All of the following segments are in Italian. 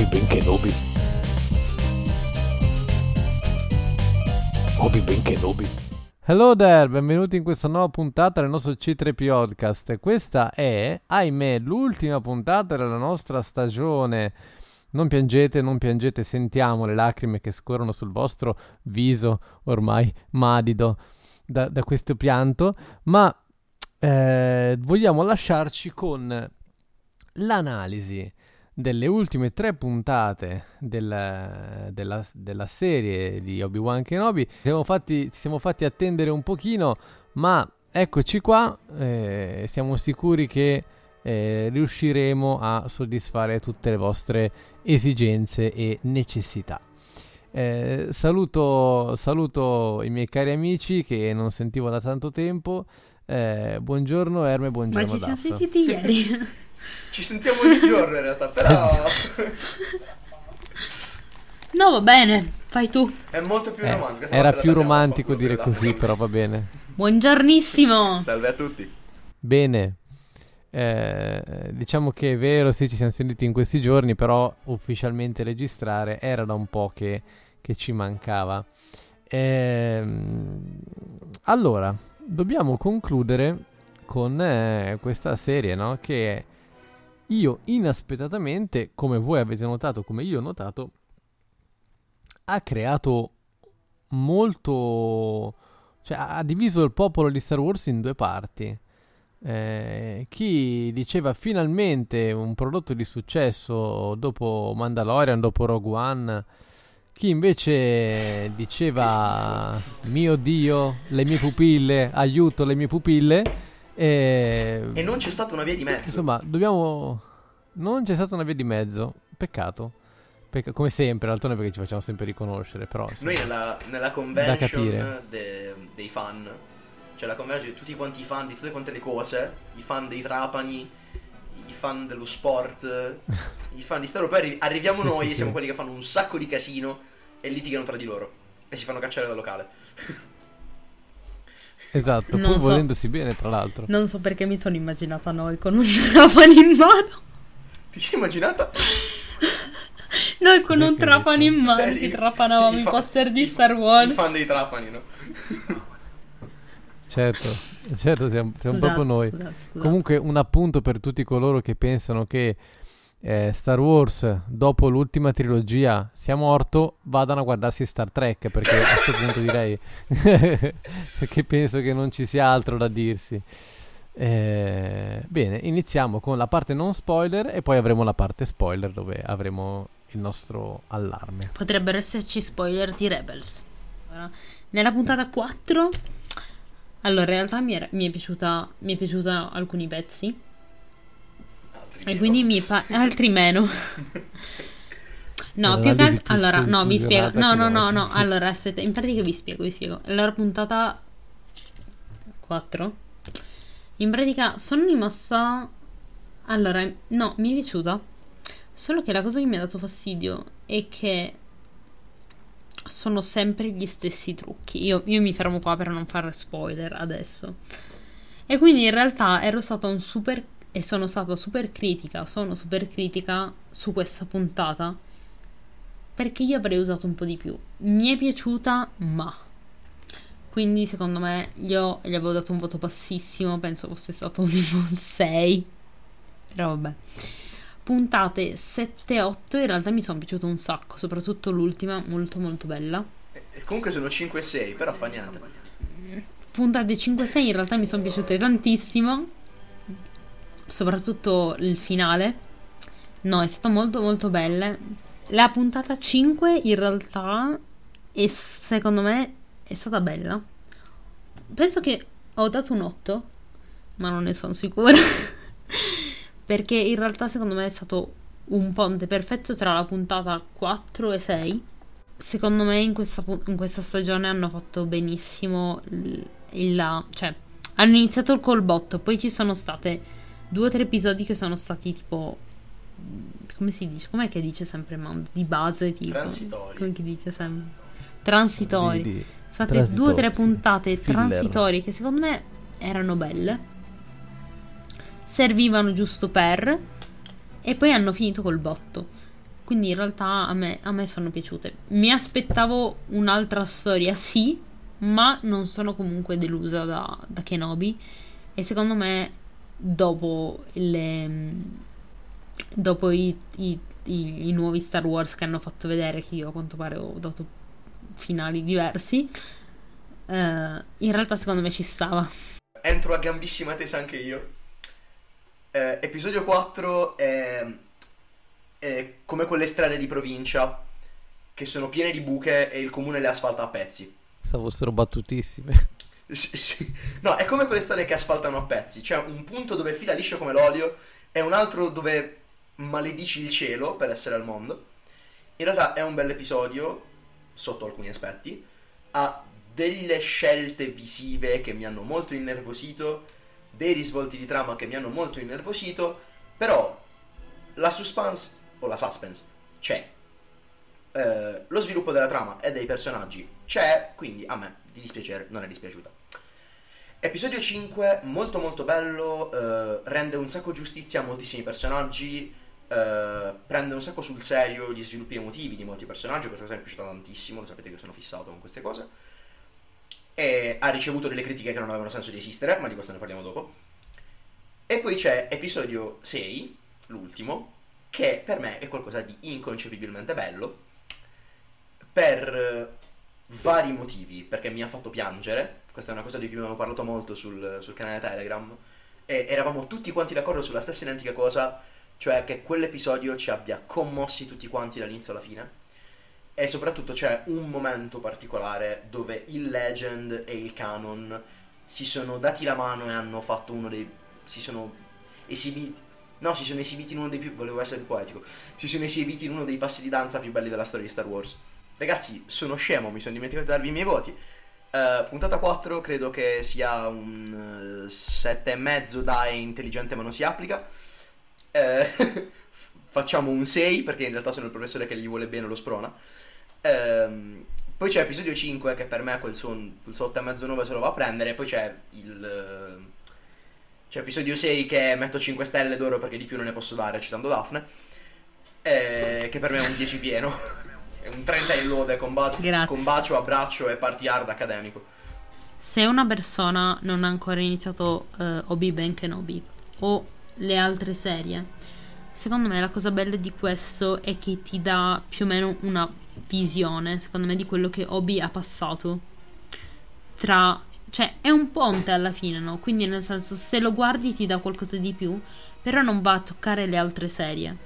Obi-Ben Kenobi. Obi-Ben Kenobi. Hello there, benvenuti in questa nuova puntata del nostro C3 Podcast. Questa è, ahimè, l'ultima puntata della nostra stagione. Non piangete, non piangete, sentiamo le lacrime che scorrono sul vostro viso ormai madido da, da questo pianto, ma eh, vogliamo lasciarci con l'analisi delle ultime tre puntate del, della, della, serie di Obi-Wan Kenobi. Ci siamo, fatti, ci siamo fatti attendere un pochino, ma eccoci qua. Eh, siamo sicuri che eh, riusciremo a soddisfare tutte le vostre esigenze e necessità. Eh, saluto, saluto, i miei cari amici che non sentivo da tanto tempo. Eh, buongiorno Erme, buongiorno. Ma ci siamo sentiti ieri. Ci sentiamo ogni giorno in realtà, però... no, va bene, fai tu. È molto più eh, romantico. Era più romantico dire così, però va bene. Buongiornissimo. Salve a tutti. Bene. Eh, diciamo che è vero, sì, ci siamo sentiti in questi giorni, però ufficialmente registrare era da un po' che, che ci mancava. Eh, allora, dobbiamo concludere con eh, questa serie, no? Che io inaspettatamente, come voi avete notato, come io ho notato, ha creato molto... cioè ha diviso il popolo di Star Wars in due parti. Eh, chi diceva finalmente un prodotto di successo dopo Mandalorian, dopo Rogue One, chi invece diceva mio Dio, le mie pupille, aiuto le mie pupille, e... e non c'è stata una via di mezzo. Insomma, dobbiamo... Non c'è stata una via di mezzo. Peccato. Pecca... Come sempre, d'altronde perché ci facciamo sempre riconoscere, però... Insomma, Noi nella, nella convention de, dei fan, cioè la convention di tutti quanti i fan di tutte quante le cose, i fan dei Trapani, i fan dello sport, i fan di Star Wars, poi arriviamo sì, noi sì, e siamo sì. quelli che fanno un sacco di casino e litigano tra di loro e si fanno cacciare dal locale. Esatto, non pur so, volendosi bene, tra l'altro. Non so perché mi sono immaginata noi con un trapano in mano. Ti sei immaginata? noi con un trapano in mano eh, sì, trapanavamo i, poster di Star Wars. I fan dei trapani, no? certo, certo, siamo, siamo scusate, proprio noi. Scusate, scusate. Comunque un appunto per tutti coloro che pensano che eh, Star Wars dopo l'ultima trilogia sia morto, vadano a guardarsi Star Trek perché a questo punto direi che penso che non ci sia altro da dirsi. Eh, bene, iniziamo con la parte non spoiler e poi avremo la parte spoiler dove avremo il nostro allarme. Potrebbero esserci spoiler di Rebels. Nella puntata 4, allora in realtà mi è, mi è piaciuta, mi è piaciuta alcuni pezzi e quindi mi fa... altri meno. No, più che altro... Allora, no, vi spiego. No, no, no, no. Allora, aspetta, in pratica vi spiego, vi spiego. Allora, puntata 4. In pratica sono rimasta... Allora, no, mi è piaciuta. Solo che la cosa che mi ha dato fastidio è che sono sempre gli stessi trucchi. Io, io mi fermo qua per non fare spoiler adesso. E quindi in realtà ero stata un super e sono stata super critica, sono super critica su questa puntata perché io avrei usato un po' di più. Mi è piaciuta, ma quindi secondo me io gli avevo dato un voto bassissimo, penso fosse stato tipo un 6. Però vabbè. Puntate 7 e 8 in realtà mi sono piaciute un sacco, soprattutto l'ultima, molto molto bella. E comunque sono 5 e 6, però fa niente. Puntate 5 e 6 in realtà mi sono piaciute tantissimo soprattutto il finale. No, è stato molto molto belle. La puntata 5 in realtà è, secondo me è stata bella. Penso che ho dato un 8, ma non ne sono sicura. Perché in realtà secondo me è stato un ponte perfetto tra la puntata 4 e 6. Secondo me in questa, in questa stagione hanno fatto benissimo il, il, cioè hanno iniziato col botto, poi ci sono state due o tre episodi che sono stati tipo come si dice? Com'è che dice sempre Mando? Di base tipo transitori. Come che dice sempre? Transitori. Di, di, state transitori, due o tre puntate sì. transitori che secondo me erano belle. Servivano giusto per e poi hanno finito col botto. quindi in realtà a me, a me sono piaciute. Mi aspettavo un'altra storia, sì, ma non sono comunque delusa da, da Kenobi. E secondo me, dopo, le, dopo i, i, i, i, nuovi Star Wars che hanno fatto vedere, che io a quanto pare ho dato finali diversi, eh, in realtà secondo me ci stava. Entro a gambissima tesa anche io. Eh, episodio 4 è eh, come quelle strade di provincia che sono piene di buche e il comune le asfalta a pezzi. Se fossero battutissime. Sì, sì. No, è come quelle strade che asfaltano a pezzi. C'è un punto dove fila liscio come l'olio e un altro dove maledici il cielo per essere al mondo. In realtà è un bel episodio, sotto alcuni aspetti. Ha delle scelte visive che mi hanno molto innervosito, dei risvolti di trama che mi hanno molto innervosito, però la suspense o la suspense c'è. Eh, lo sviluppo della trama e dei personaggi c'è, quindi a me di dispiacere non è dispiaciuta. Episodio 5, molto molto bello, eh, rende un sacco giustizia a moltissimi personaggi, eh, prende un sacco sul serio gli sviluppi emotivi di molti personaggi, questa cosa mi è piaciuta tantissimo, lo sapete che sono fissato con queste cose. E ha ricevuto delle critiche che non avevano senso di esistere, ma di questo ne parliamo dopo. E poi c'è episodio 6, l'ultimo, che per me è qualcosa di inconcepibilmente bello per vari motivi, perché mi ha fatto piangere, questa è una cosa di cui abbiamo parlato molto sul, sul canale Telegram, e eravamo tutti quanti d'accordo sulla stessa identica cosa, cioè che quell'episodio ci abbia commossi tutti quanti dall'inizio alla fine. E soprattutto c'è un momento particolare dove il legend e il canon si sono dati la mano e hanno fatto uno dei... si sono esibiti No, si sono esibiti in uno dei più. Volevo essere poetico. Si sono esibiti in uno dei passi di danza più belli della storia di Star Wars. Ragazzi, sono scemo, mi sono dimenticato di darvi i miei voti. Uh, puntata 4 credo che sia un uh, eh, 7,5 da intelligente ma non si applica. Uh, facciamo un 6 perché in realtà sono il professore che gli vuole bene lo sprona. Uh, poi c'è episodio 5 che per me quel suo, quel suo 8,5-9 se lo va a prendere. Poi c'è il c'è episodio 6 che metto 5 stelle d'oro perché di più non ne posso dare, citando Daphne. Eh, che per me è un 10 pieno. È un 30 in lode con, ba- con bacio, abbraccio e party hard accademico. Se una persona non ha ancora iniziato uh, Obi-Wan Kenobi o le altre serie, secondo me la cosa bella di questo è che ti dà più o meno una visione, secondo me, di quello che Obi ha passato tra cioè, è un ponte alla fine, no? Quindi, nel senso, se lo guardi ti dà qualcosa di più, però non va a toccare le altre serie.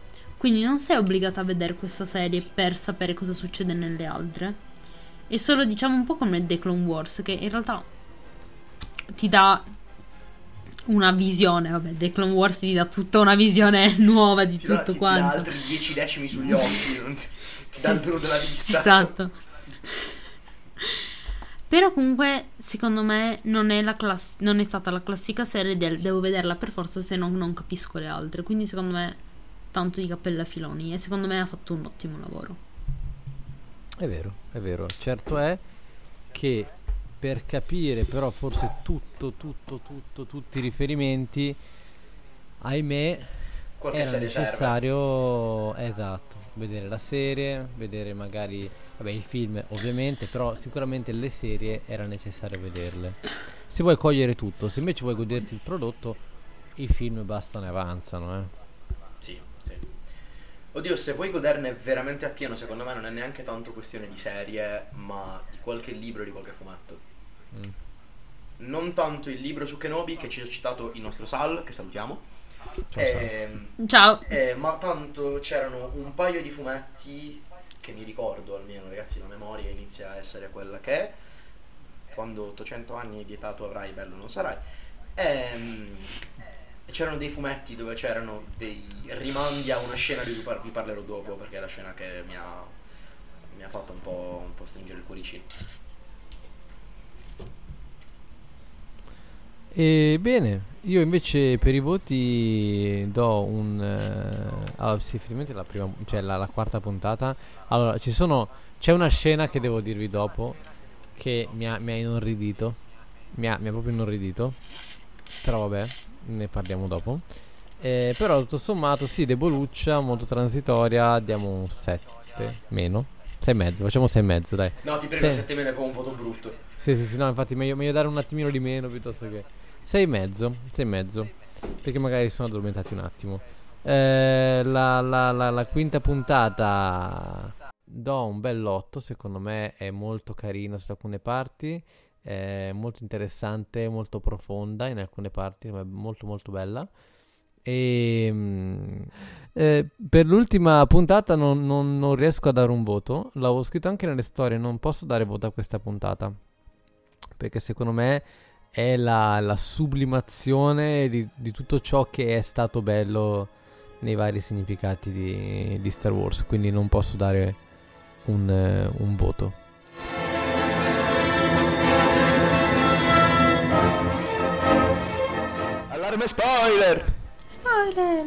Quindi non sei obbligato a vedere questa serie per sapere cosa succede nelle altre. È solo, diciamo, un po' come The Clone Wars, che in realtà ti dà una visione. Vabbè, The Clone Wars ti dà tutta una visione nuova di ti tutto da, quanto. Ti dà altri 10 decimi sugli occhi, ti, ti dà il duro della vista. Esatto. Però comunque, secondo me, non è, class- non è stata la classica serie del devo vederla per forza se no non capisco le altre. Quindi secondo me, tanto di cappella a filoni. E secondo me ha fatto un ottimo lavoro. È vero, è vero. Certo è che per capire però forse tutto, tutto, tutto, tutti i riferimenti, ahimè, Qualche era necessario... Serve. Esatto, vedere la serie, vedere magari Vabbè, i film ovviamente, però sicuramente le serie era necessario vederle. Se vuoi cogliere tutto, se invece vuoi goderti il prodotto, i film bastano e avanzano, eh. Oddio, se vuoi goderne veramente appieno, secondo me non è neanche tanto questione di serie, ma di qualche libro di qualche fumetto. Mm. Non tanto il libro su Kenobi che ci ha citato il nostro Sal, che salutiamo. Ciao. Eh, Ciao. Eh, ma tanto c'erano un paio di fumetti che mi ricordo almeno, ragazzi, la memoria inizia a essere quella che è. Quando 800 anni di età tu avrai, bello non sarai. E, ehm, c'erano dei fumetti dove c'erano dei rimandi a una scena di cui par- vi parlerò dopo, perché è la scena che mi ha, mi ha fatto un po', un po' stringere il cuoricino. E bene, io invece per i voti do un... Uh, allora, sì, effettivamente la, prima, cioè la, la, quarta puntata. Allora, ci sono... C'è una scena che devo dirvi dopo che mi ha, mi ha inorridito. Mi ha, mi ha proprio inorridito. Però vabbè, ne parliamo dopo. Eh, però tutto sommato sì, deboluccia, molto transitoria, diamo un 7 meno. 6,5, facciamo 6,5 dai. No, ti prego, 7 meno è come un voto brutto. Sì, sì, sì, no, infatti meglio, meglio dare un attimino di meno piuttosto che... 6,5, 6,5, perché magari sono addormentati un attimo. Eh, la, la, la, la, quinta puntata do un bel 8, secondo me è molto carina su alcune parti, è molto interessante, molto profonda in alcune parti, è molto molto bella. E ehm, eh, per l'ultima puntata non, non, non, riesco a dare un voto. L'avevo scritto anche nelle storie. Non posso dare voto a questa puntata. Perché secondo me è la, la sublimazione di, di, tutto ciò che è stato bello nei vari significati di, di Star Wars. Quindi non posso dare un, un voto. Spoiler! Spoiler!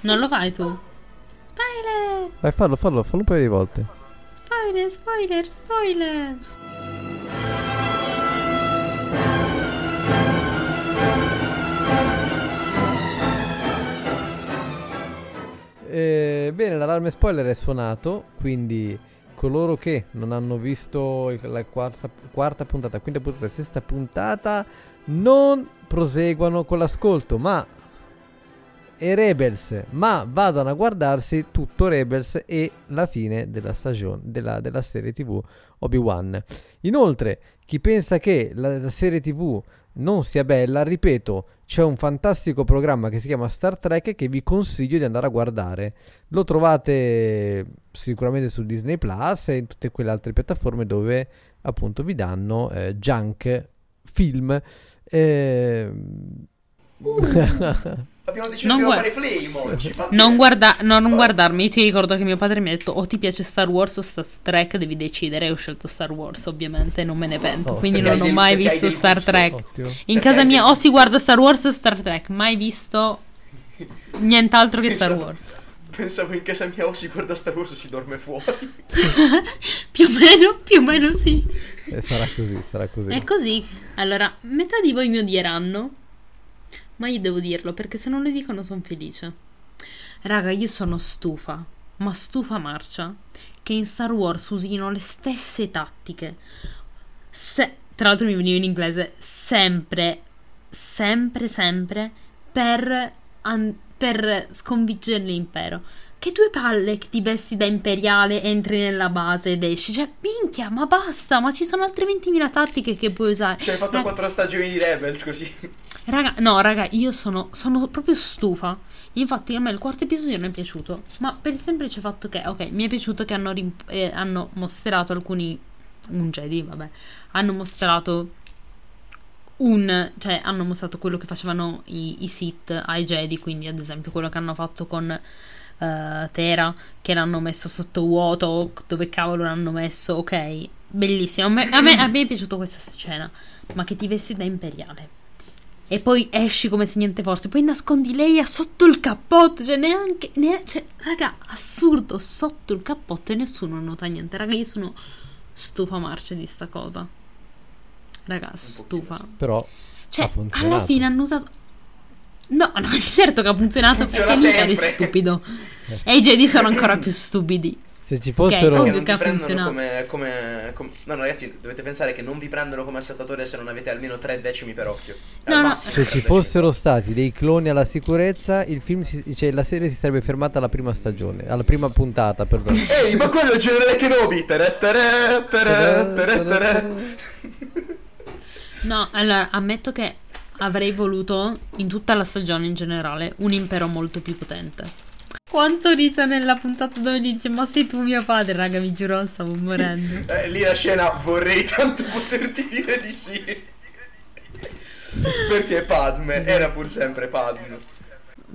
Non lo fai tu? Spoiler! Vai, fallo, fallo, fallo un paio di volte. Spoiler, spoiler, spoiler! Eh, bene, l'allarme spoiler è suonato, quindi coloro che non hanno visto la quarta, quarta puntata, quinta puntata e sesta puntata non proseguano con l'ascolto, ma e Rebels, ma vadano a guardarsi tutto Rebels e la fine della stagione della, della serie TV Obi-Wan. Inoltre, chi pensa che la, la serie TV non sia bella, ripeto, c'è un fantastico programma che si chiama Star Trek che vi consiglio di andare a guardare. Lo trovate sicuramente su Disney Plus e in tutte quelle altre piattaforme dove appunto vi danno eh, junk film. Eh... Abbiamo deciso non di guard- fare flame oggi. Non, guarda- no, non guardarmi. Ti ricordo che mio padre mi ha detto: O ti piace Star Wars o Star Trek, devi decidere. E ho scelto Star Wars, ovviamente. Non me ne pento. Oh, quindi non ho mai visto Star visto. Trek. Ottimo. In perché casa mia o si guarda Star Wars o Star Trek. Mai visto nient'altro che Star Wars. Pensavo in casa mia o si guarda Star Wars o si dorme fuori. più o meno, più o meno sì. E sarà così, sarà così. È così. Allora, metà di voi mi odieranno ma io devo dirlo perché se non lo dicono sono felice. Raga, io sono stufa, ma stufa marcia, che in Star Wars usino le stesse tattiche. Se, tra l'altro mi veniva in inglese, sempre, sempre, sempre, per, an, per sconfiggere l'impero. Che due palle che ti vesti da imperiale, entri nella base ed esci. Cioè, minchia, ma basta, ma ci sono altre 20.000 tattiche che puoi usare. Cioè, hai fatto Raga, quattro stagioni di Rebels così. Raga, no, raga, io sono, sono proprio stufa. Infatti, a me il quarto episodio non è piaciuto. Ma per il semplice fatto che, ok, mi è piaciuto che hanno, rimp- eh, hanno mostrato alcuni. Un Jedi, vabbè. Hanno mostrato un, cioè hanno mostrato quello che facevano i, i Sith ai Jedi, quindi ad esempio quello che hanno fatto con uh, Tera che l'hanno messo sotto vuoto, dove cavolo l'hanno messo, ok, bellissimo. A me, a me, a me è piaciuta questa scena, ma che ti vesti da imperiale. E poi esci come se niente fosse. Poi nascondi lei sotto il cappotto. Cioè, neanche. neanche cioè, raga, assurdo. Sotto il cappotto e nessuno nota niente. Raga, io sono stufa marcia di sta cosa. Raga, stufa. Però. Cioè, alla fine hanno usato. No, no, certo che ha funzionato Funziona perché sempre. mica stupido. E i Jedi sono ancora più stupidi. Se ci fossero... Okay, non vi prendono come, come, come, No, no, ragazzi, dovete pensare che non vi prendono come assaltatore se non avete almeno tre decimi per occhio. No, no. Se ci fossero stati dei cloni alla sicurezza, il film si, cioè, la serie si sarebbe fermata alla prima stagione, alla prima puntata, perdono. Ehi, ma quello è il generale Kenobi! No, allora, ammetto che avrei voluto, in tutta la stagione in generale, un impero molto più potente. Quanto riso nella puntata dove dice ma sei tu mio padre, raga, mi giuro, stavo morendo. Eh, lì la scena vorrei tanto poterti dire di sì. Perché Padme era pur sempre Padme.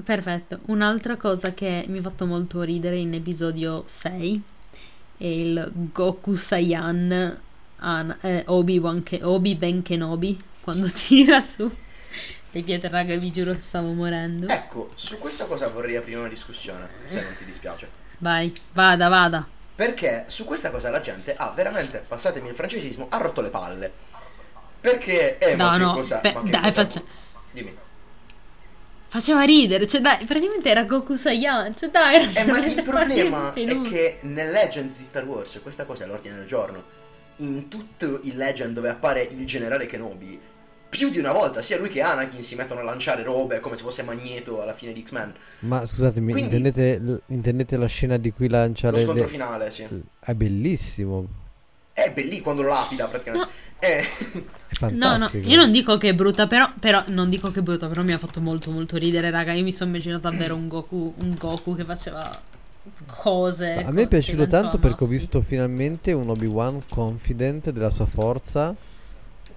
Perfetto. Un'altra cosa che mi ha fatto molto ridere in episodio 6 è il Goku Saiyan eh, Obi-Wan Ke- Obi-Ben Kenobi quando tira su le pietre, raga, vi giuro che stavo morendo. Ecco, su questa cosa vorrei aprire una discussione, se non ti dispiace. Vai, vada, vada. Perché su questa cosa la gente ha veramente, passatemi il francesismo, ha rotto le palle. Perché è no, ma no, cosa, pe- dai, cosa faccia... Dimmi. Faceva ridere, cioè dai, praticamente era Goku Saiyan, cioè dai, era eh, ma il problema è che nel Legends di Star Wars, questa cosa è l'ordine del giorno, in tutto il Legend dove appare il generale Kenobi, più di una volta, sia lui che Anakin si mettono a lanciare robe come se fosse Magneto alla fine di X-Men. Ma scusatemi, Quindi, intendete, intendete, la scena di cui lancia lo scontro le... finale, sì. È bellissimo. È bellissimo quando lo lapida praticamente. No. È... è no, no, io non dico che è brutta, però, però non dico che è brutta, però mi ha fatto molto molto ridere, raga. Io mi sono immaginato davvero un Goku, un Goku che faceva cose. a me è piaciuto tanto perché ho visto finalmente un Obi-Wan confident della sua forza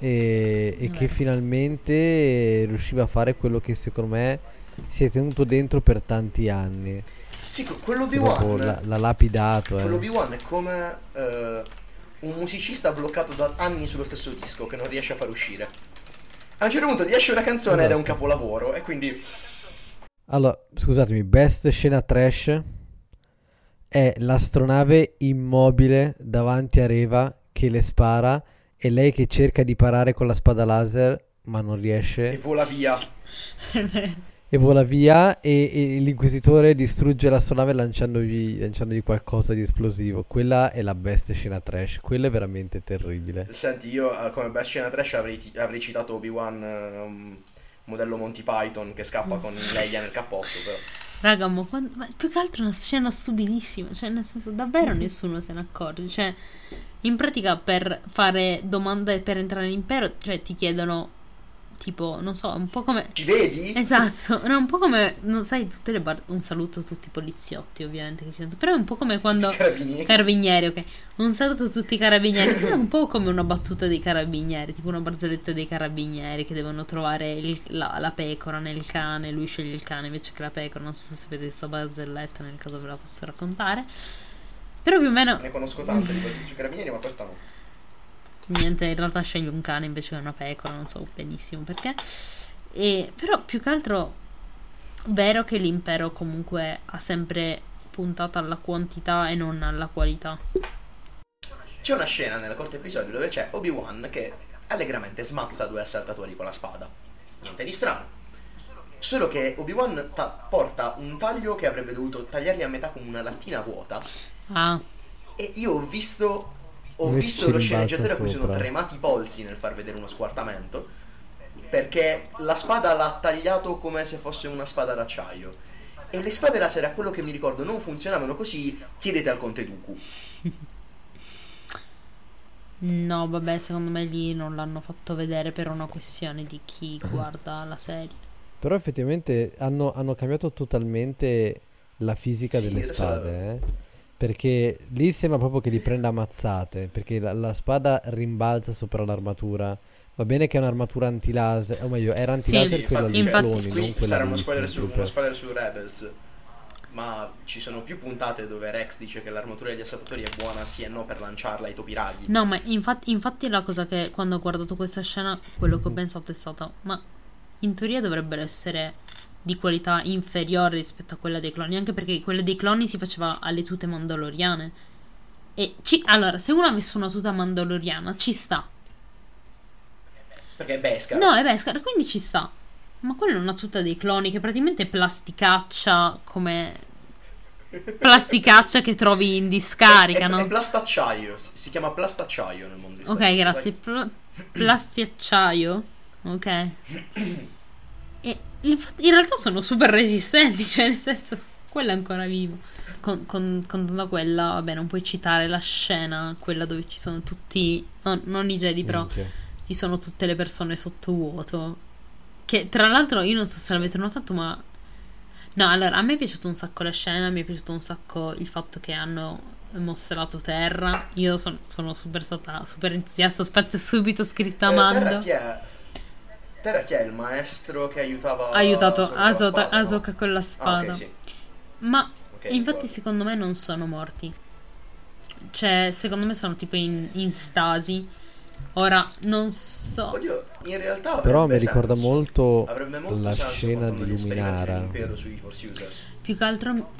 e, e che finalmente riusciva a fare quello che secondo me si è tenuto dentro per tanti anni. Sì, quello Obi-Wan l'ha, l'ha lapidato. Quello eh. Obi-Wan è come uh, un musicista bloccato da anni sullo stesso disco che non riesce a far uscire. A un certo punto gli esce una canzone esatto. ed è un esatto. capolavoro e quindi... Allora, scusatemi, best scena trash è l'astronave immobile davanti a Reva che le spara e lei che cerca di parare con la spada laser ma non riesce. E vola via. e vola via e, e, l'inquisitore distrugge l'astronave lanciandogli, lanciandogli qualcosa di esplosivo. Quella è la best scena trash. Quella è veramente terribile. Senti, io eh, come best scena trash avrei, avrei citato Obi-Wan, um, modello Monty Python, che scappa con Leia nel cappotto. Però. Raga, ma, quando, ma più che altro è una scena stupidissima. Cioè, nel senso, davvero nessuno se ne accorge. Cioè in pratica per fare domande per entrare nell'impero, cioè ti chiedono tipo, non so, un po' come... Ci vedi? Esatto, no, un po' come, non sai, tutte le bar... un saluto a tutti i poliziotti ovviamente che ci sono, però è un po' come quando... Carabinieri. Carabinieri, ok. Un saluto a tutti i carabinieri, però è un po' come una battuta dei carabinieri, tipo una barzelletta dei carabinieri che devono trovare il, la, la, pecora nel cane, lui sceglie il cane invece che la pecora, non so se sapete questa barzelletta, nel caso ve la posso raccontare. Però più o meno... Ne conosco tante di questi carabinieri, ma questa no. Niente, in realtà sceglie un cane invece che una pecora, non so benissimo perché. E, però più che altro, vero che l'impero comunque ha sempre puntato alla quantità e non alla qualità. C'è una scena nel corto episodio dove c'è Obi-Wan che allegramente smazza due assaltatori con la spada. Niente di strano. Solo che Obi-Wan ta- porta un taglio che avrebbe dovuto tagliarli a metà con una lattina vuota Ah. E io ho visto, ho visto lo sceneggiatore a cui sono tremati i polsi nel far vedere uno squartamento. Perché la spada l'ha tagliato come se fosse una spada d'acciaio. E le spade laser, a quello che mi ricordo, non funzionavano così. Chiedete al Conte Dooku. No, vabbè, secondo me lì non l'hanno fatto vedere per una questione di chi guarda la serie. Però effettivamente hanno, hanno cambiato totalmente la fisica sì, delle spade. Eh? Perché lì sembra proprio che li prenda ammazzate. Perché la, la spada rimbalza sopra l'armatura. Va bene che è un'armatura anti-laser, o meglio, era anti-laser sì, quella degli cloni, qui sarà uno spoiler, su, uno spoiler su Rebels. Ma ci sono più puntate dove Rex dice che l'armatura degli assaltatori è buona sì e no per lanciarla ai topi raghi. No, ma infatti, infatti la cosa che quando ho guardato questa scena, quello che ho pensato è stato, ma in teoria dovrebbero essere di qualità inferiore rispetto a quella dei cloni, anche perché quella dei cloni si faceva alle tute mandaloriane. E ci, allora, se uno avesse una tuta mandaloriana, ci sta. Perché è Beskar. No, è Beskar, quindi ci sta. Ma quella è una tuta dei cloni che praticamente è plasticaccia come plasticaccia che trovi in discarica, è, no? È plastacciaio, si chiama plastacciaio nel mondo di Ok, grazie. Pl- plastiacciaio. Ok. Infatti, in realtà sono super resistenti, cioè nel senso, quella è ancora vivo. Con, con, contando quella, vabbè, non puoi citare la scena, quella dove ci sono tutti, no, non i Jedi, però okay. ci sono tutte le persone sotto vuoto. Che tra l'altro, io non so se l'avete notato, ma no, allora a me è piaciuto un sacco la scena, mi è piaciuto un sacco il fatto che hanno mostrato terra. Io son, sono super stata super entusiasta. Aspetta, subito scritta a eh, mando. Terra chi è? Il maestro che aiutava Ha aiutato Asoka, Asoka con la spada. Ah, okay, sì. Ma okay, infatti ricordo. secondo me non sono morti. Cioè, secondo me sono tipo in, in stasi. Ora, non so. Oddio, in realtà Però mi ricorda senso. molto, molto la scena di Luminara. Più che altro.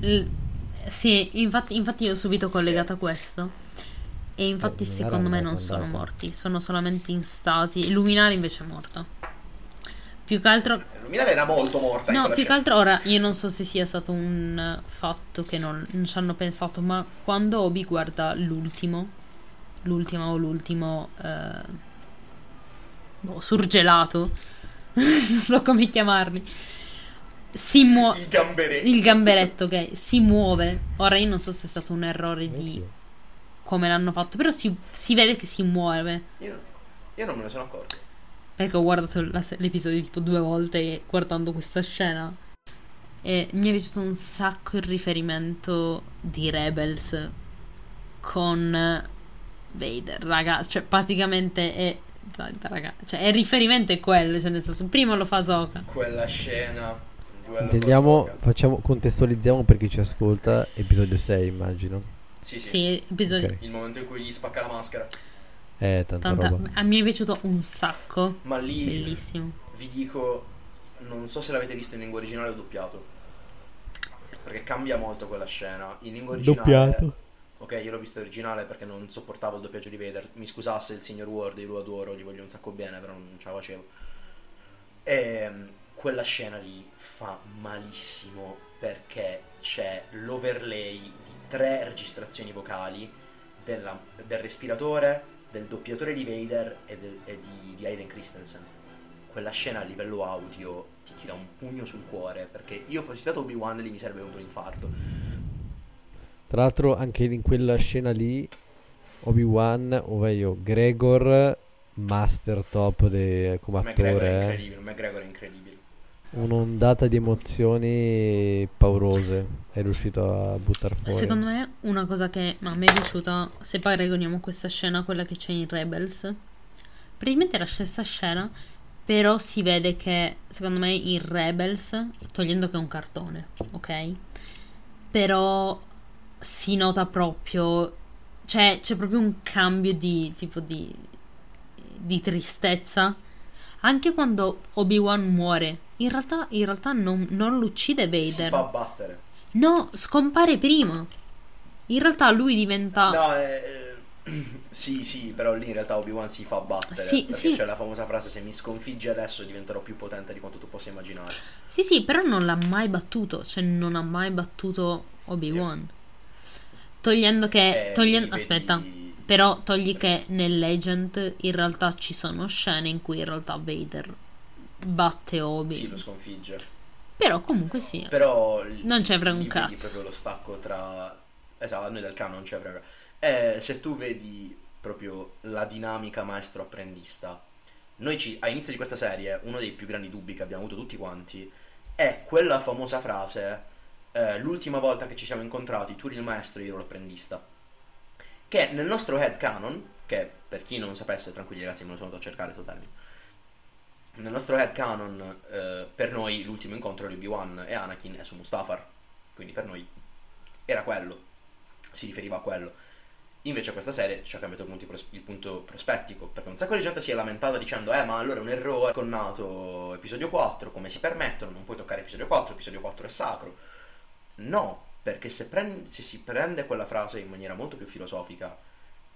L- sì, infatti, infatti io ho subito collegato sì. a questo. E infatti, eh, secondo me, non sono morti, sono solamente in stasi. Luminare invece è morto. più che altro... Luminare era molto morta. No, più scena. che altro ora io non so se sia stato un fatto che non, non ci hanno pensato, ma quando Obi guarda l'ultimo, l'ultimo o l'ultimo eh, boh, surgelato, non so come chiamarli, si muove... Il gamberetto. Il gamberetto, ok, si muove. Ora io non so se è stato un errore di come l'hanno fatto, però si, si vede che si muove. Io, io non me ne sono accorto. Perché ho guardato la- l'episodio tipo due volte guardando questa scena. E mi è piaciuto un sacco il riferimento di Rebels con Vader, raga. Cioè, praticamente è. Raga, cioè, il riferimento è quello. Cioè, nel senso, il primo lo fa Soka. Quella scena. Intendiamo, facciamo, contestualizziamo per chi ci ascolta, episodio 6 immagino. Sì, sì. Sì, episodio. Ok. Il momento in cui gli spacca la maschera. Eh, tanta, Tanta- roba. a me è piaciuto un sacco. Ma lì Bellissimo. vi dico, non so se l'avete visto in lingua originale o doppiato. Perché cambia molto quella scena. In lingua originale. Doppiato. Ok, io l'ho visto originale perché non sopportavo il doppiaggio di Vader. Mi scusasse il signor Ward, io lo adoro, gli voglio un sacco bene, però non ce la facevo. E mm, quella scena lì fa malissimo perché c'è l'overlay tre registrazioni vocali della- del respiratore, del doppiatore di Vader e, del- e di, di Aiden Christensen. Quella scena a livello audio ti tira un pugno sul cuore perché io fossi stato Obi-Wan lì mi sarebbe venuto un infarto. Tra l'altro anche in quella scena lì Obi-Wan, ovvero Gregor, master top de- come McGregor è attore, eh. incredibile, McGregor è incredibile. Un'ondata di emozioni paurose è riuscito a buttare fuori. Secondo me una cosa che a me è piaciuta, se paragoniamo questa scena a quella che c'è in Rebels, praticamente è la stessa scena, però si vede che secondo me in Rebels, togliendo che è un cartone, ok? Però si nota proprio, cioè c'è proprio un cambio di tipo di, di tristezza. Anche quando Obi-Wan muore, in realtà, in realtà non, non lo uccide Vader. Si fa battere. No, scompare prima. In realtà lui diventa. No, eh, eh, sì, sì, però lì in realtà Obi-Wan si fa battere. Sì, perché sì. c'è la famosa frase: Se mi sconfiggi adesso diventerò più potente di quanto tu possa immaginare. Sì, sì, però non l'ha mai battuto. Cioè, non ha mai battuto Obi-Wan. Togliendo che. Eh, togliendo- vedi- Aspetta. Però togli che nel Legend in realtà ci sono scene in cui in realtà Vader batte Obi. Sì, lo sconfigge. Però comunque sì. Però Non c'è un cazzo. proprio lo stacco tra esatto, noi del canon non c'è frega. Eh, se tu vedi proprio la dinamica maestro apprendista. Noi ci a inizio di questa serie uno dei più grandi dubbi che abbiamo avuto tutti quanti è quella famosa frase eh, l'ultima volta che ci siamo incontrati tu eri il maestro e io ero l'apprendista. Che nel nostro head canon, che per chi non sapesse, tranquilli ragazzi, me lo sono andato a cercare totalmente. Nel nostro head canon, eh, per noi l'ultimo incontro di Obi-Wan e Anakin è su Mustafar. Quindi per noi era quello, si riferiva a quello. Invece questa serie ci ha cambiato il punto, pros- il punto prospettico, perché un sacco di gente si è lamentata dicendo eh ma allora è un errore, connato episodio 4, come si permettono, non puoi toccare episodio 4, episodio 4 è sacro. No, perché se, pren- se si prende quella frase in maniera molto più filosofica,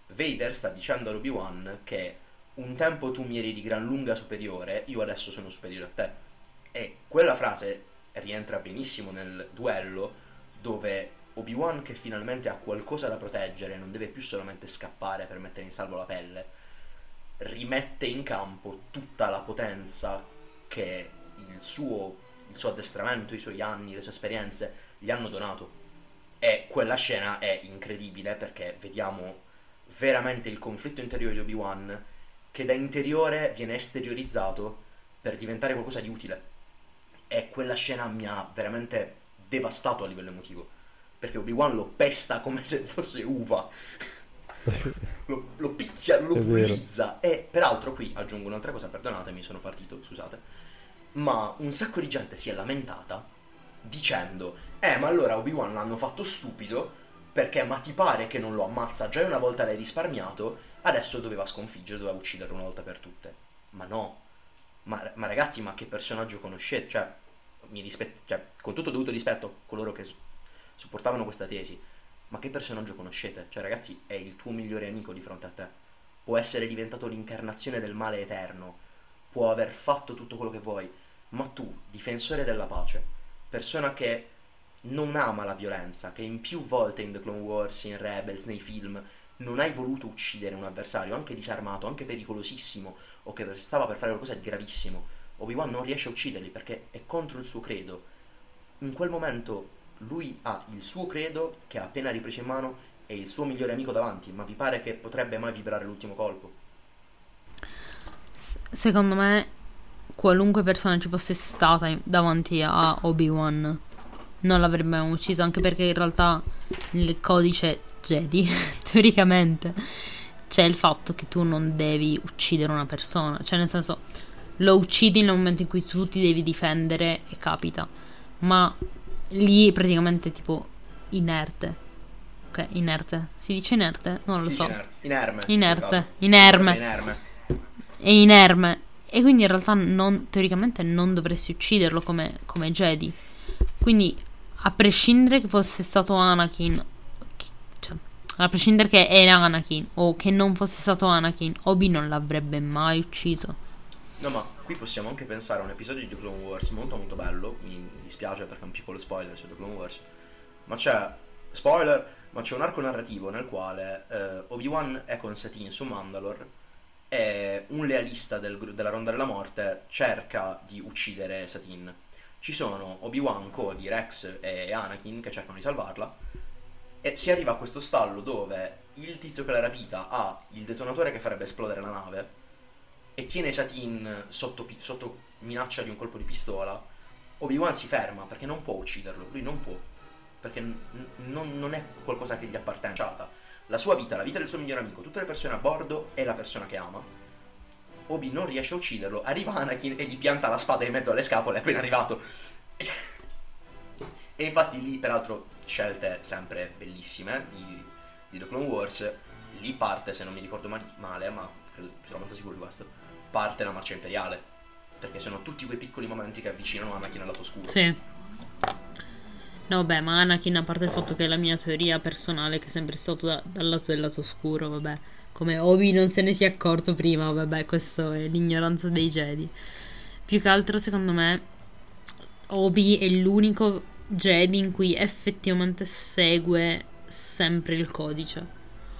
Vader sta dicendo ad Obi-Wan che un tempo tu mi eri di gran lunga superiore, io adesso sono superiore a te. E quella frase rientra benissimo nel duello dove Obi-Wan che finalmente ha qualcosa da proteggere, non deve più solamente scappare per mettere in salvo la pelle, rimette in campo tutta la potenza che il suo, il suo addestramento, i suoi anni, le sue esperienze gli hanno donato. E quella scena è incredibile perché vediamo veramente il conflitto interiore di Obi-Wan che da interiore viene esteriorizzato per diventare qualcosa di utile. E quella scena mi ha veramente devastato a livello emotivo. Perché Obi-Wan lo pesta come se fosse uva. lo, lo picchia, lo pulizza. E peraltro qui aggiungo un'altra cosa, perdonatemi, sono partito, scusate. Ma un sacco di gente si è lamentata dicendo: Eh, ma allora Obi-Wan l'hanno fatto stupido perché ma ti pare che non lo ammazza già una volta l'hai risparmiato, adesso doveva sconfiggere, doveva uccidere una volta per tutte. Ma no. Ma, ma ragazzi, ma che personaggio conoscete? Cioè, rispet- cioè, con tutto dovuto rispetto a coloro che supportavano questa tesi, ma che personaggio conoscete? Cioè, ragazzi, è il tuo migliore amico di fronte a te. Può essere diventato l'incarnazione del male eterno. Può aver fatto tutto quello che vuoi. Ma tu, difensore della pace, persona che non ama la violenza, che in più volte in The Clone Wars, in Rebels, nei film, non hai voluto uccidere un avversario, anche disarmato, anche pericolosissimo, o che stava per fare qualcosa di gravissimo, Obi-Wan non riesce a ucciderli perché è contro il suo credo. In quel momento lui ha il suo credo che ha appena ripreso in mano e il suo migliore amico davanti, ma vi pare che potrebbe mai vibrare l'ultimo colpo? S- secondo me qualunque persona ci fosse stata davanti a Obi-Wan non l'avrebbe ucciso, anche perché in realtà nel codice Jedi, teoricamente, c'è il fatto che tu non devi uccidere una persona, cioè nel senso lo uccidi nel momento in cui tu ti devi difendere e capita, ma lì praticamente tipo inerte. Ok, inerte. Si dice inerte? Non lo si so. Inerme. Inerte. Inerme. inerme. È inerme. E quindi in realtà non, teoricamente non dovresti ucciderlo come, come Jedi. Quindi a prescindere che fosse stato Anakin, cioè, a prescindere che era Anakin o che non fosse stato Anakin, Obi non l'avrebbe mai ucciso. No, ma qui possiamo anche pensare a un episodio di The Clone Wars molto molto bello, mi dispiace perché è un piccolo spoiler su The Clone Wars, ma c'è, spoiler, ma c'è un arco narrativo nel quale eh, Obi-Wan è con Satine su Mandalore e un lealista del, della Ronda della Morte cerca di uccidere Satine. Ci sono Obi-Wan, Cody, Rex e Anakin che cercano di salvarla e si arriva a questo stallo dove il tizio che l'ha rapita ha il detonatore che farebbe esplodere la nave e tiene Satin sotto, sotto minaccia di un colpo di pistola, Obi-Wan si ferma perché non può ucciderlo, lui non può, perché n- non, non, è qualcosa che gli appartiene. La sua vita, la vita del suo migliore amico, tutte le persone a bordo e la persona che ama. Obi non riesce a ucciderlo, arriva Anakin e gli pianta la spada in mezzo alle scapole, appena arrivato. e infatti lì, peraltro, scelte sempre bellissime di, di The Clone Wars, lì parte, se non mi ricordo male, ma credo, sono abbastanza sicuro di questo, parte la marcia imperiale. Perché sono tutti quei piccoli momenti che avvicinano Anakin al lato oscuro. Sì. No, vabbè, ma Anakin, a parte il fatto che è la mia teoria personale, che è sempre stato da, dal lato del lato oscuro, vabbè. Come Obi non se ne sia accorto prima, vabbè, questo è l'ignoranza dei Jedi. Più che altro, secondo me, Obi è l'unico Jedi in cui effettivamente segue sempre il codice.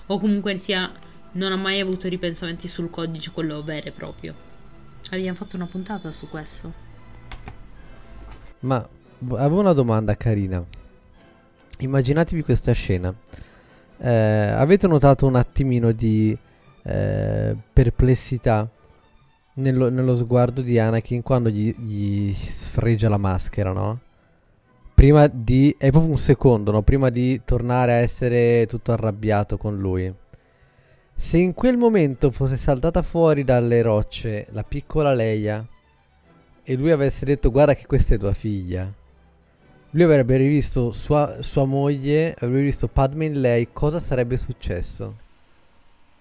O comunque sia non ha mai avuto ripensamenti sul codice, quello vero e proprio. Abbiamo fatto una puntata su questo. Ma avevo una domanda carina. Immaginatevi questa scena. Eh, avete notato un attimino di eh, perplessità nello, nello, sguardo di Anakin quando gli, gli, sfregia la maschera, no? Prima di... è proprio un secondo, no? Prima di tornare a essere tutto arrabbiato con lui. Se in quel momento fosse saltata fuori dalle rocce la piccola Leia e lui avesse detto guarda che questa è tua figlia, lui avrebbe rivisto sua, sua moglie, avrebbe rivisto Padme in lei, cosa sarebbe successo?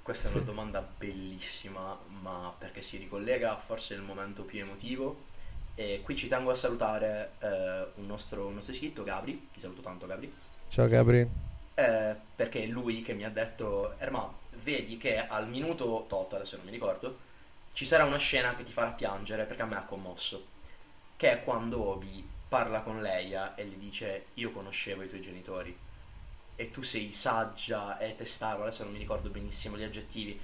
Questa sì. è una domanda bellissima, ma perché si ricollega forse il momento più emotivo. E qui ci tengo a salutare eh, un, nostro, un nostro iscritto, Gabri. Ti saluto tanto, Gabri. Ciao, Gabri. Eh, perché è lui che mi ha detto, Erma, vedi che al minuto tot, adesso non mi ricordo, ci sarà una scena che ti farà piangere perché a me ha commosso. Che è quando Obi parla con Leia e gli dice io conoscevo i tuoi genitori e tu sei saggia e testardo, adesso non mi ricordo benissimo gli aggettivi.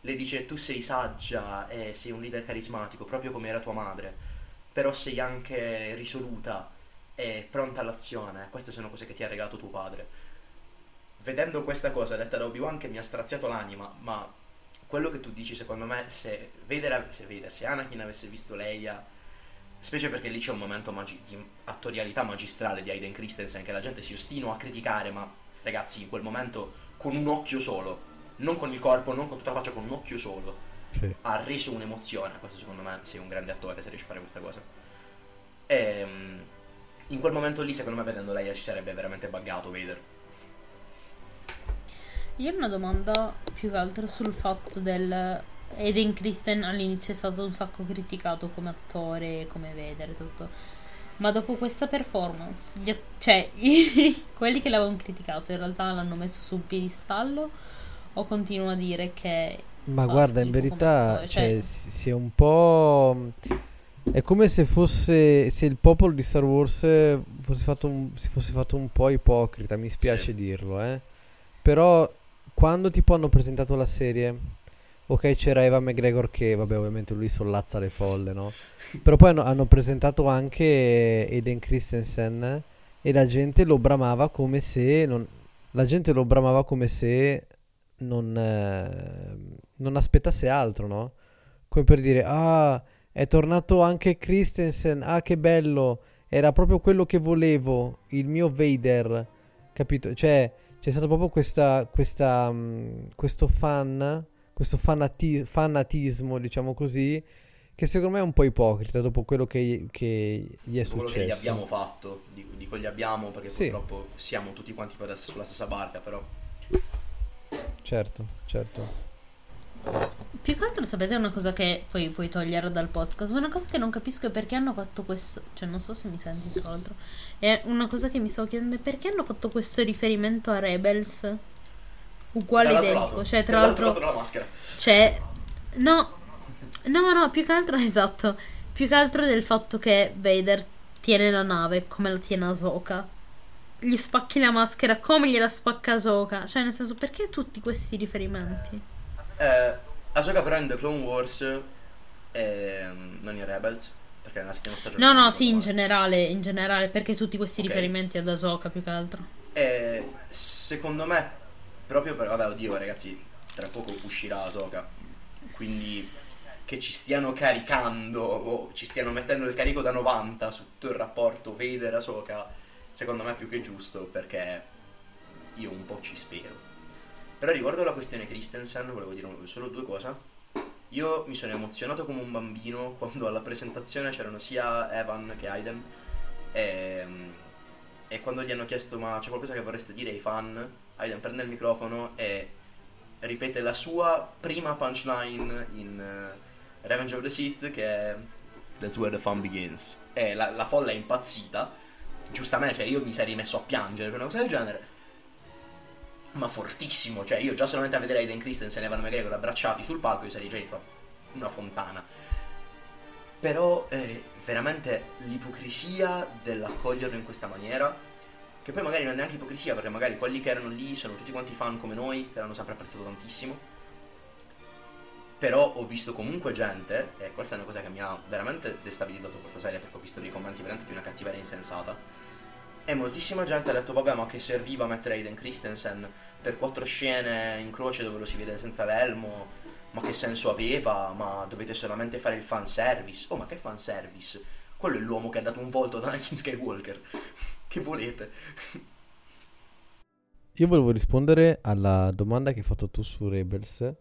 Le dice tu sei saggia e sei un leader carismatico, proprio come era tua madre, però sei anche risoluta e pronta all'azione. Queste sono cose che ti ha regalato tuo padre vedendo questa cosa detta da Obi-Wan che mi ha straziato l'anima, ma quello che tu dici secondo me, se Vader, se, Vader, se Anakin avesse visto Leia, specie perché lì c'è un momento magi- di attorialità magistrale di Aiden Christensen che la gente si ostinò a criticare, ma ragazzi in quel momento con un occhio solo, non con il corpo, non con tutta la faccia, con un occhio solo, sì. ha reso un'emozione, questo secondo me sei un grande attore se riesci a fare questa cosa. E ehm, in quel momento lì secondo me vedendo Leia si sarebbe veramente buggato Vader io ho una domanda più che altro sul fatto del... Eden Christen all'inizio è stato un sacco criticato come attore, come vedere tutto. Ma dopo questa performance, gli, cioè i, quelli che l'avevano criticato in realtà l'hanno messo sul piedistallo o continua a dire che... Ma guarda, in verità cioè... Cioè, si è un po' è come se fosse se il popolo di Star Wars fosse fatto un, si fosse fatto un po' ipocrita, mi spiace sì. dirlo, eh. Però quando tipo hanno presentato la serie, ok c'era Eva McGregor che, vabbè ovviamente lui sollazza le folle, no? Però poi hanno, hanno presentato anche Eden Christensen e la gente lo bramava come se non, la gente lo bramava come se non, eh, non aspettasse altro, no? Come per dire, ah, è tornato anche Christensen, ah che bello, era proprio quello che volevo, il mio Vader, capito? Cioè, c'è stato proprio questa, questa, um, questo fan, questo fanati- fanatismo, diciamo così, che secondo me è un po' ipocrita dopo quello che, che gli è successo. Quello che gli abbiamo fatto, dico gli abbiamo perché sì. purtroppo siamo tutti quanti sulla stessa barca, però... Certo, certo. Più che altro sapete una cosa che poi puoi togliere dal podcast. Una cosa che non capisco è perché hanno fatto questo. Cioè, non so se mi senti tra l'altro. È una cosa che mi stavo chiedendo: è perché hanno fatto questo riferimento a Rebels? Uguale identico. Cioè, tra l'altro. lato la maschera. Cioè. No. No, no, più che altro, esatto. Più che altro del fatto che Vader tiene la nave come la tiene Ahsoka. Gli spacchi la maschera come gliela spacca Ahsoka. Cioè, nel senso, perché tutti questi riferimenti? Eh, Ahsoka però in The Clone Wars eh, non in Rebels perché nella settima stagione no no sì in generale, in generale perché tutti questi okay. riferimenti ad Ahsoka più che altro eh, secondo me proprio per vabbè oddio ragazzi tra poco uscirà Ahsoka quindi che ci stiano caricando o ci stiano mettendo il carico da 90 su tutto il rapporto Vader Ahsoka secondo me è più che giusto perché io un po' ci spero però riguardo la questione Christensen, volevo dire solo due cose. Io mi sono emozionato come un bambino quando alla presentazione c'erano sia Evan che Aiden. E, e quando gli hanno chiesto ma c'è qualcosa che vorreste dire ai fan, Aiden prende il microfono e ripete la sua prima punchline in uh, Revenge of the Sith che è That's where the fun begins. E la, la folla è impazzita. Giustamente, cioè io mi sarei messo a piangere per una cosa del genere ma fortissimo. Cioè, io già solamente a vedere Aiden Christensen e Evan McGregor abbracciati sul palco, io sarei già in una fontana. Però, eh, veramente, l'ipocrisia dell'accoglierlo in questa maniera. Che poi magari non è neanche ipocrisia, perché magari quelli che erano lì sono tutti quanti fan come noi, che l'hanno sempre apprezzato tantissimo. Però ho visto comunque gente, e questa è una cosa che mi ha veramente destabilizzato questa serie, perché ho visto dei commenti veramente di una cattiveria insensata e moltissima gente ha detto, vabbè, ma che serviva mettere Aiden Christensen per quattro scene in croce dove lo si vede senza l'elmo? Ma che senso aveva? Ma dovete solamente fare il fanservice? Oh, ma che fanservice? Quello è l'uomo che ha dato un volto ad Anakin Skywalker. che volete? Io volevo rispondere alla domanda che hai fatto tu su Rebels.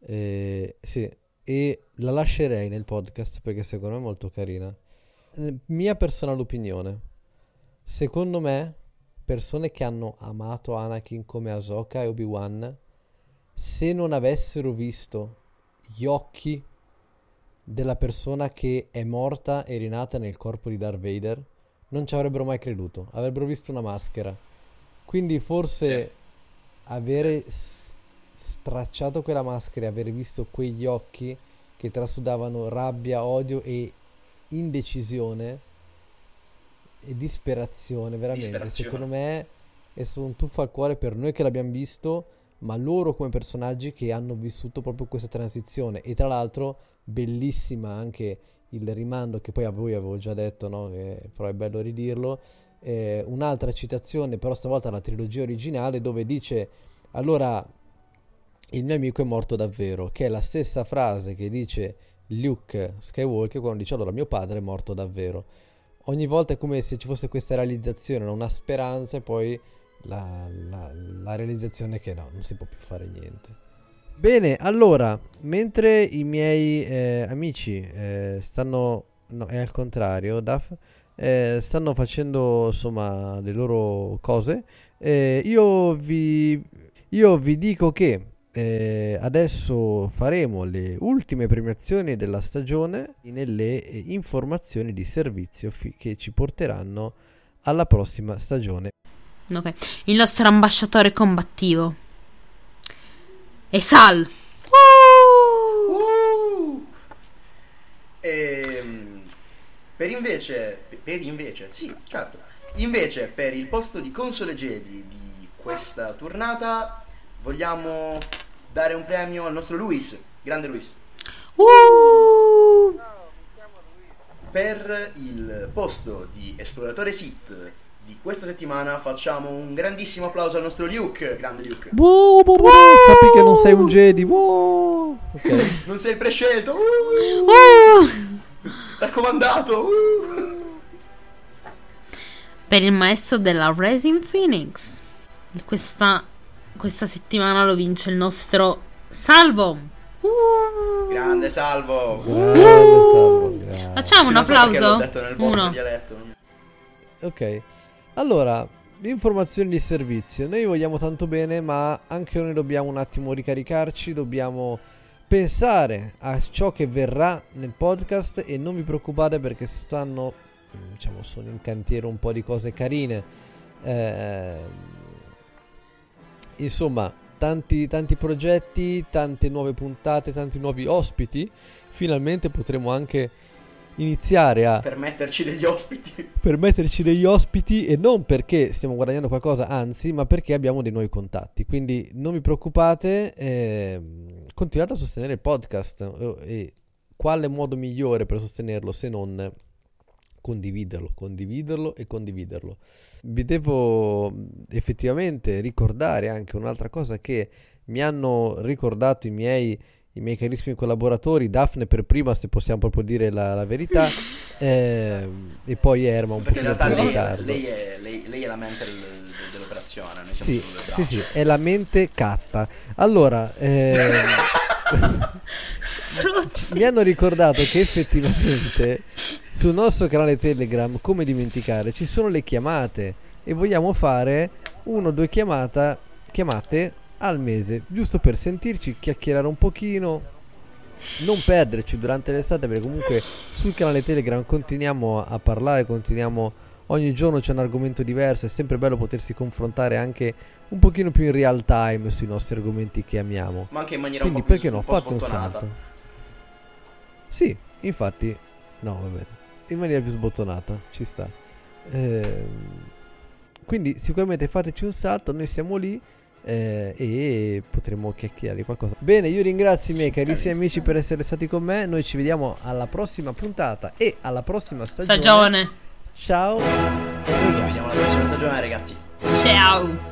Eh, sì, e la lascerei nel podcast perché secondo me è molto carina. Mia personale opinione Secondo me, persone che hanno amato Anakin come Ahsoka e Obi-Wan, se non avessero visto gli occhi della persona che è morta e rinata nel corpo di Darth Vader, non ci avrebbero mai creduto, avrebbero visto una maschera. Quindi forse sì. avere sì. stracciato quella maschera e aver visto quegli occhi che trasudavano rabbia, odio e indecisione e disperazione, veramente. Disperazione. Secondo me è stato un tuffo al cuore per noi che l'abbiamo visto, ma loro come personaggi che hanno vissuto proprio questa transizione. E tra l'altro, bellissima anche il rimando che poi a voi avevo già detto, no? che, però è bello ridirlo. Eh, un'altra citazione, però stavolta alla trilogia originale, dove dice: Allora il mio amico è morto davvero, che è la stessa frase che dice Luke Skywalker quando dice allora mio padre è morto davvero ogni volta è come se ci fosse questa realizzazione, una speranza e poi la, la, la realizzazione che no, non si può più fare niente. Bene, allora, mentre i miei eh, amici eh, stanno, no, è al contrario, Daf, eh, stanno facendo insomma le loro cose, eh, io vi, io vi dico che eh, adesso faremo le ultime premiazioni della stagione nelle eh, informazioni di servizio fi- che ci porteranno alla prossima stagione. Ok, il nostro ambasciatore combattivo è Sal. Uh! Uh! E, ehm, Per invece, per invece, sì, certo. Invece, per il posto di console Jedi di questa tornata, vogliamo dare un premio al nostro Luis. Grande Luis. Uh! Per il posto di esploratore Sith di questa settimana facciamo un grandissimo applauso al nostro Luke. Grande Luke. Buh, buh, buh, sappi che non sei un Jedi. Okay. non sei il prescelto. Uh! Raccomandato. Uh! Per il maestro della Resin Phoenix. Questa, questa settimana lo vince il nostro Salvo. Uh! Grande Salvo. Grande Salvo. Grande. Facciamo un applauso. L'ho detto nel vostro Uno. dialetto. Ok. Allora, informazioni di servizio. Noi vogliamo tanto bene, ma anche noi dobbiamo un attimo ricaricarci, dobbiamo pensare a ciò che verrà nel podcast e non vi preoccupate perché stanno, diciamo, sono in cantiere un po' di cose carine. Eh, insomma, tanti, tanti progetti, tante nuove puntate, tanti nuovi ospiti. Finalmente potremo anche iniziare a permetterci degli ospiti. Permetterci degli ospiti e non perché stiamo guadagnando qualcosa, anzi, ma perché abbiamo dei nuovi contatti. Quindi non vi preoccupate, eh, continuate a sostenere il podcast eh, e quale modo migliore per sostenerlo se non condividerlo, condividerlo e condividerlo. Vi devo effettivamente ricordare anche un'altra cosa che mi hanno ricordato i miei i miei carissimi collaboratori, Daphne per prima se possiamo proprio dire la, la verità, eh, e poi Erma un po' più in lei, lei, è, lei, lei, è la mente del, dell'operazione, noi siamo sì, sì, sì, è la mente catta. Allora, eh, mi hanno ricordato che effettivamente sul nostro canale Telegram, come dimenticare, ci sono le chiamate e vogliamo fare uno o due chiamata, chiamate al mese, giusto per sentirci, chiacchierare un pochino, non perderci durante l'estate perché comunque sul canale Telegram continuiamo a parlare, continuiamo ogni giorno c'è un argomento diverso, è sempre bello potersi confrontare anche un pochino più in real time sui nostri argomenti che amiamo. Ma anche in maniera Quindi un po' perché no, fate un salto. Sì, infatti, no, va bene. In maniera più sbottonata, ci sta. Ehm, quindi sicuramente fateci un salto, noi siamo lì eh, e potremo chiacchierare qualcosa. Bene, io ringrazio i miei carissimi amici per essere stati con me. Noi ci vediamo alla prossima puntata e alla prossima stagione. Stagione. Ciao. Ci vediamo alla prossima stagione, ragazzi. Ciao.